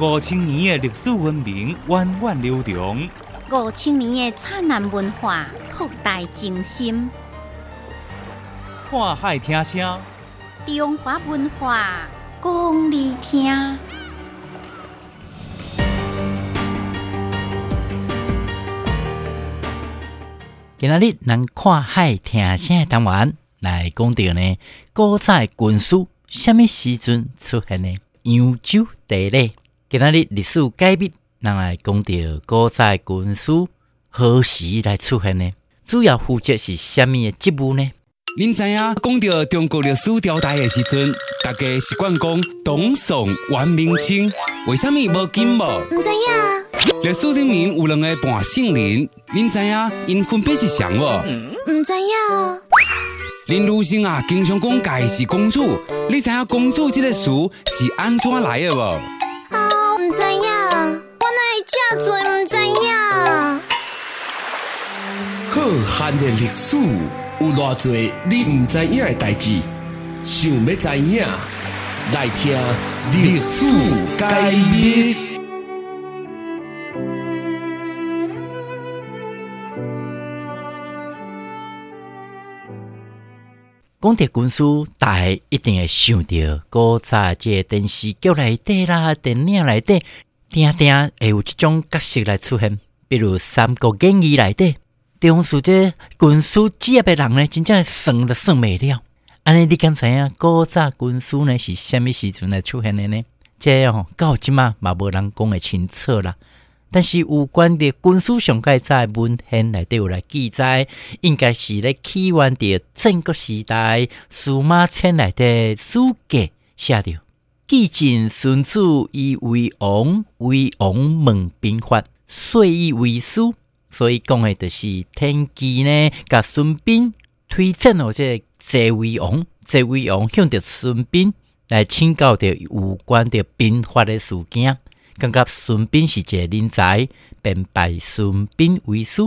五千年的历史文明源远流长，五千年的灿烂文化博大精深。看海听声，中华文化讲你听。今仔日咱看海听声的单元来讲到呢，古代军书什么时阵出现呢？扬州地理。今仔日历史解密，咱来讲到古早军书何时来出现呢？主要负责是什么的职务呢？您知影讲到中国历史朝代的时阵，大家习惯讲董宋、元、明、清，为什么无金无？唔知影，历史里面有两个半圣人，您知影因分别是谁无？唔知影，林如生啊，经常讲家是公主，你知影公主这个词是安怎来的无？浩瀚的历史有偌多你唔知影的代志，想要知影，来听历史解密。讲到军书，大家一定会想到古早这个电视剧内底啦、电影内底，定定会有即种角色来出现。比如《三国演义》内底，中书这军书职业的人呢，真正算都算袂了。安尼，你敢知影古早军书呢是虾米时阵来出现的呢？这样吼，到即嘛嘛无人讲会清楚啦。但是有关的军书上盖在文献内底有来记载，应该是咧起源伫战国时代司马迁内底书记写着：“既晋孙子以为王，为王问兵法，遂以为书。”所以讲的就是天机呢，甲孙膑推荐了这谢为王，谢为王向着孙膑来请教着有关的兵法的事件。感觉孙膑是一个人才，便拜孙膑为师。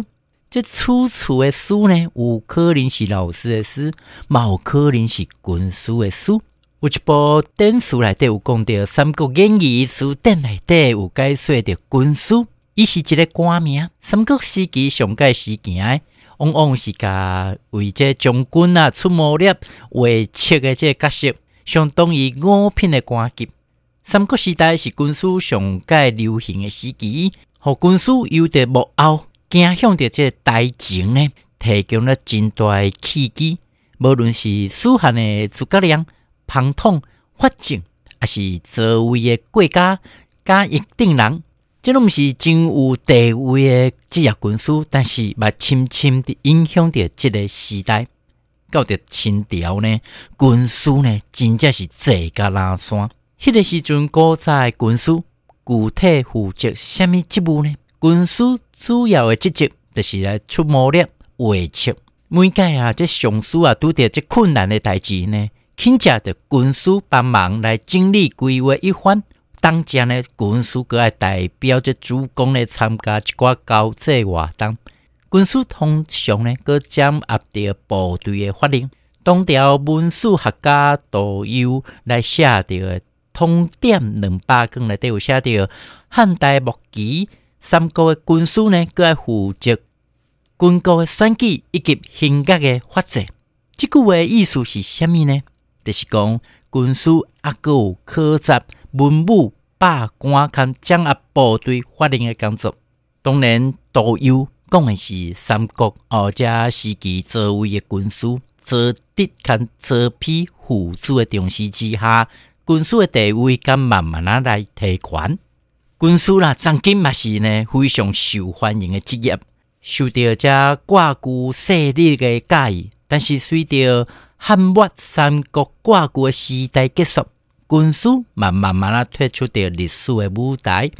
这楚楚的书呢，有可能是老师的书，嘛有可能是军师的书。有一部电视内底有讲到《三国演义》书典内底有解说着军师，伊是一个官名。三国时期上界时行，往往是甲为这将军啊出谋略、画策的这角色，相当于五品的官级。三国时代是军书上界流行的时期，互军书有着幕后走向着这大情呢，提供了真大的契机。无论是蜀汉的诸葛亮、庞统、法正，还是座位的国家甲一定人，这拢是真有地位的职业军师，但是嘛，深深地影响着这个时代。到着清朝呢，军师呢，真正是坐甲拉山。迄个时阵，古早军师具体负责什么职务呢？军师主要的职责就是来出谋略、画策。每届啊，这上司啊，拄着这困难的代志呢，请假着军师帮忙来整理规划一番。当家呢，军师阁爱代表这主公来参加一寡交际活动。军师通常呢，阁掌握着部队的法令，当条文书学家导游来写着。通典两百卷内底有写着汉代末期三国的军书呢，佮爱负责军国的选举以及行革的法制。即句话意思是虾米呢？就是讲军书啊，佮有考察文武百官，看掌握部队法令的工作。当然，导游讲的是三国或者时期作为的军书，坐得看坐批辅助的重视之下。军师的地位敢慢慢啊来提悬，军师啦，曾经嘛是呢非常受欢迎的职业，受到这挂据势力的介意。但是随着汉末三国挂据的时代结束，军师慢慢慢啊退出着历史的舞台。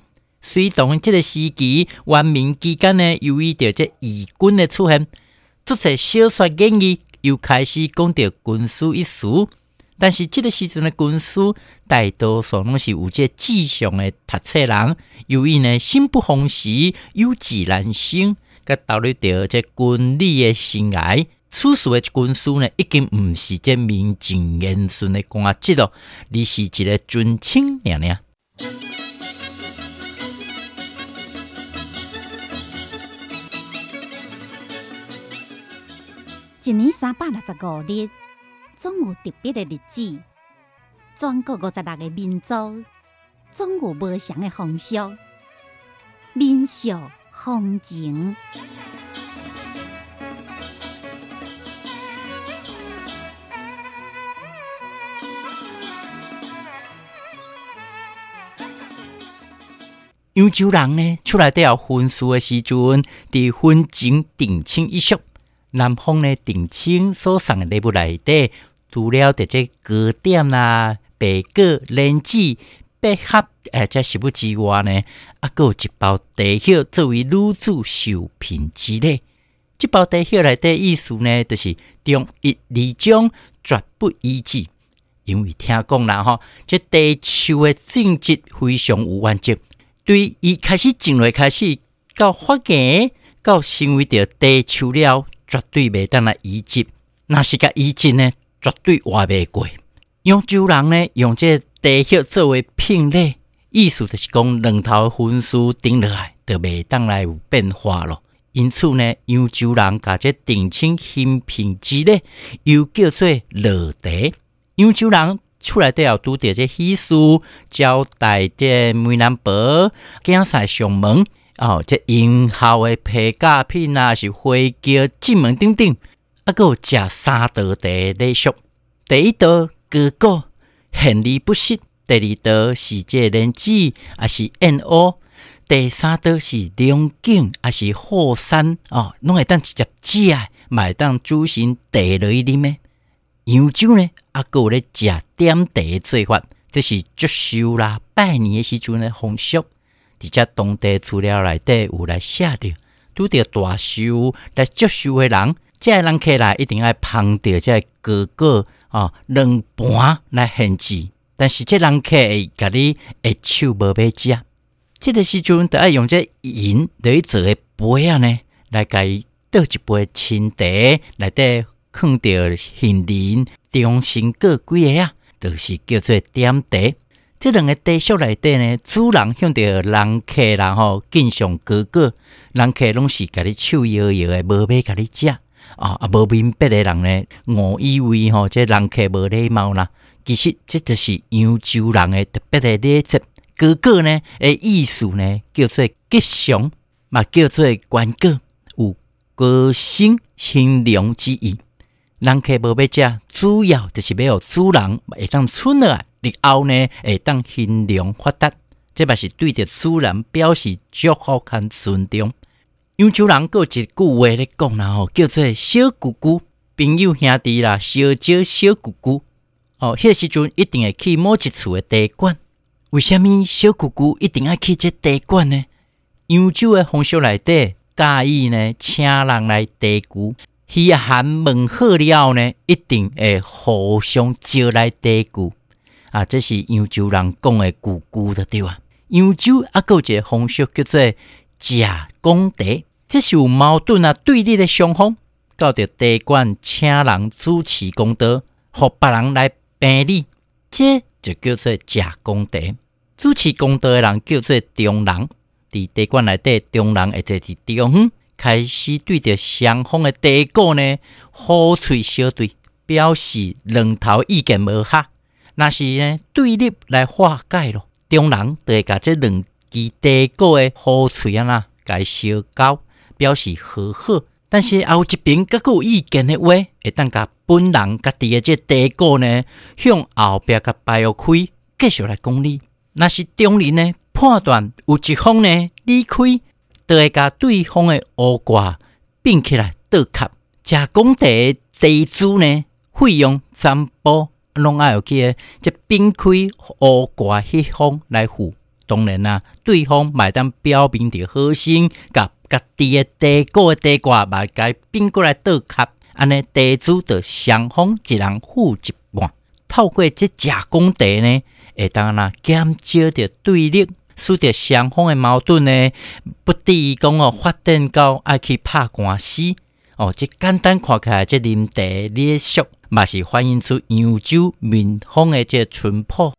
随同这个时期，元明期间呢，由于着这义军的出现，作者小说建议又开始讲到军师一词。但是，这个时阵的军师大多数拢是有这志向的读册人，由于呢心不逢时，有志难伸，佮导入到这军旅的生涯。叔叔的军师呢，已经毋是这名正言顺的官职咯，而是一个尊亲娘娘。一年三百六十五日，总有特别的日子。全国五十六个民族，总有不祥的风俗、民俗、风情。扬州人呢，出来都要婚事的时阵，伫婚前定亲一宿。南方呢，定亲所送的礼物内底，除了伫这糕点啦、白果、莲子、百合，诶，这食物之外呢，啊，还有一包地叶作为女子寿品之礼。这包地叶内底意思呢，就是中一二种绝不遗弃，因为听讲啦吼，这地树的性质非常有原则。对伊开始种落开始，到发芽，到成为着地树了，绝对袂当来移植。若是甲移植呢，绝对活袂过。扬州人呢，用这地叶作为聘礼，意思就是讲两头分数顶落来，就袂当来有变化咯。因此呢，扬州人甲这定亲新品之礼，又叫做落地。扬州人。出来都要拄着这喜事，交代这媒男婆，囝婿上门哦，这迎孝的皮假品啊，是花轿进门等等，啊，个有食三道茶礼俗。第一道哥哥献礼不息，第二道是这莲子，啊是燕窝，第三道是龙井，啊是火山哦，拢会当直接食，买当主神地落去啉的。扬州呢，啊，有咧食点地做法，这是祝寿啦、拜年的时阵的风俗。伫只当地资料内底有来写着，拄着大寿来祝寿的人，这人客来一定要捧着这哥哥哦两盘来献祭。但是这人客会甲你一手无买食，这个时阵就要用这银来做的杯啊呢，来伊倒一杯清茶内底。放着杏仁、中心各几个啊，就是叫做点茶。这两个茶俗内底呢，主人向着人客人吼敬上哥哥，人客拢是甲你手摇摇的，无要甲你食啊。啊，无明白的人呢，误以为吼这人客无礼貌啦。其实这就是扬州人的特别的礼节。哥哥呢，诶意思呢，叫做吉祥，嘛叫做关哥，有高升清凉之意。人客无要食，主要就是要有主人会当存落来，日后呢会当兴隆发达，这嘛是对着主人表示祝福和尊重。扬州人有一句话咧讲啦吼，叫做小姑姑朋友兄弟啦，小招小姑姑。哦，迄时阵一定会去某一处的茶馆。为什么小姑姑一定要去这茶馆呢？扬州的风俗内底介意呢，请人来茶具。嘘寒问好了呢，一定会互相招来茶具啊！这是扬州人讲的句句的对啊。扬州啊，有一个风俗叫做食公茶，这是有矛盾啊对立的双方，到着茶馆请人主持公道，互别人来评理，这就叫做食公茶。主持公道的人叫做中人，伫茶馆内底，中人或者是中方。开始对着双方的茶果呢，好嘴小对，表示两头意见无合。那是呢对立来化解咯。中人就会甲这两支茶果的好嘴啊啦，甲相交，表示和好。但是后一边较有意见的话，会当甲本人家己的这茶果呢，向后壁甲摆开，继续来讲理。那是中人呢判断有一方呢离开。都会甲对方的乌瓜并起来倒卡，加工地地主呢费用全部拢爱有去即并开乌瓜迄方来付。当然啦，对方买单表明着好心，甲家己的地果的地瓜买该并过来倒卡，安尼地主着双方一人付一半。透过即加工地呢，会当啦减少着对立。使得双方的矛盾呢，不至于讲哦发展到爱去拍官司哦。这简单看起来，这林地礼俗，嘛是反映出扬州民风的这淳朴。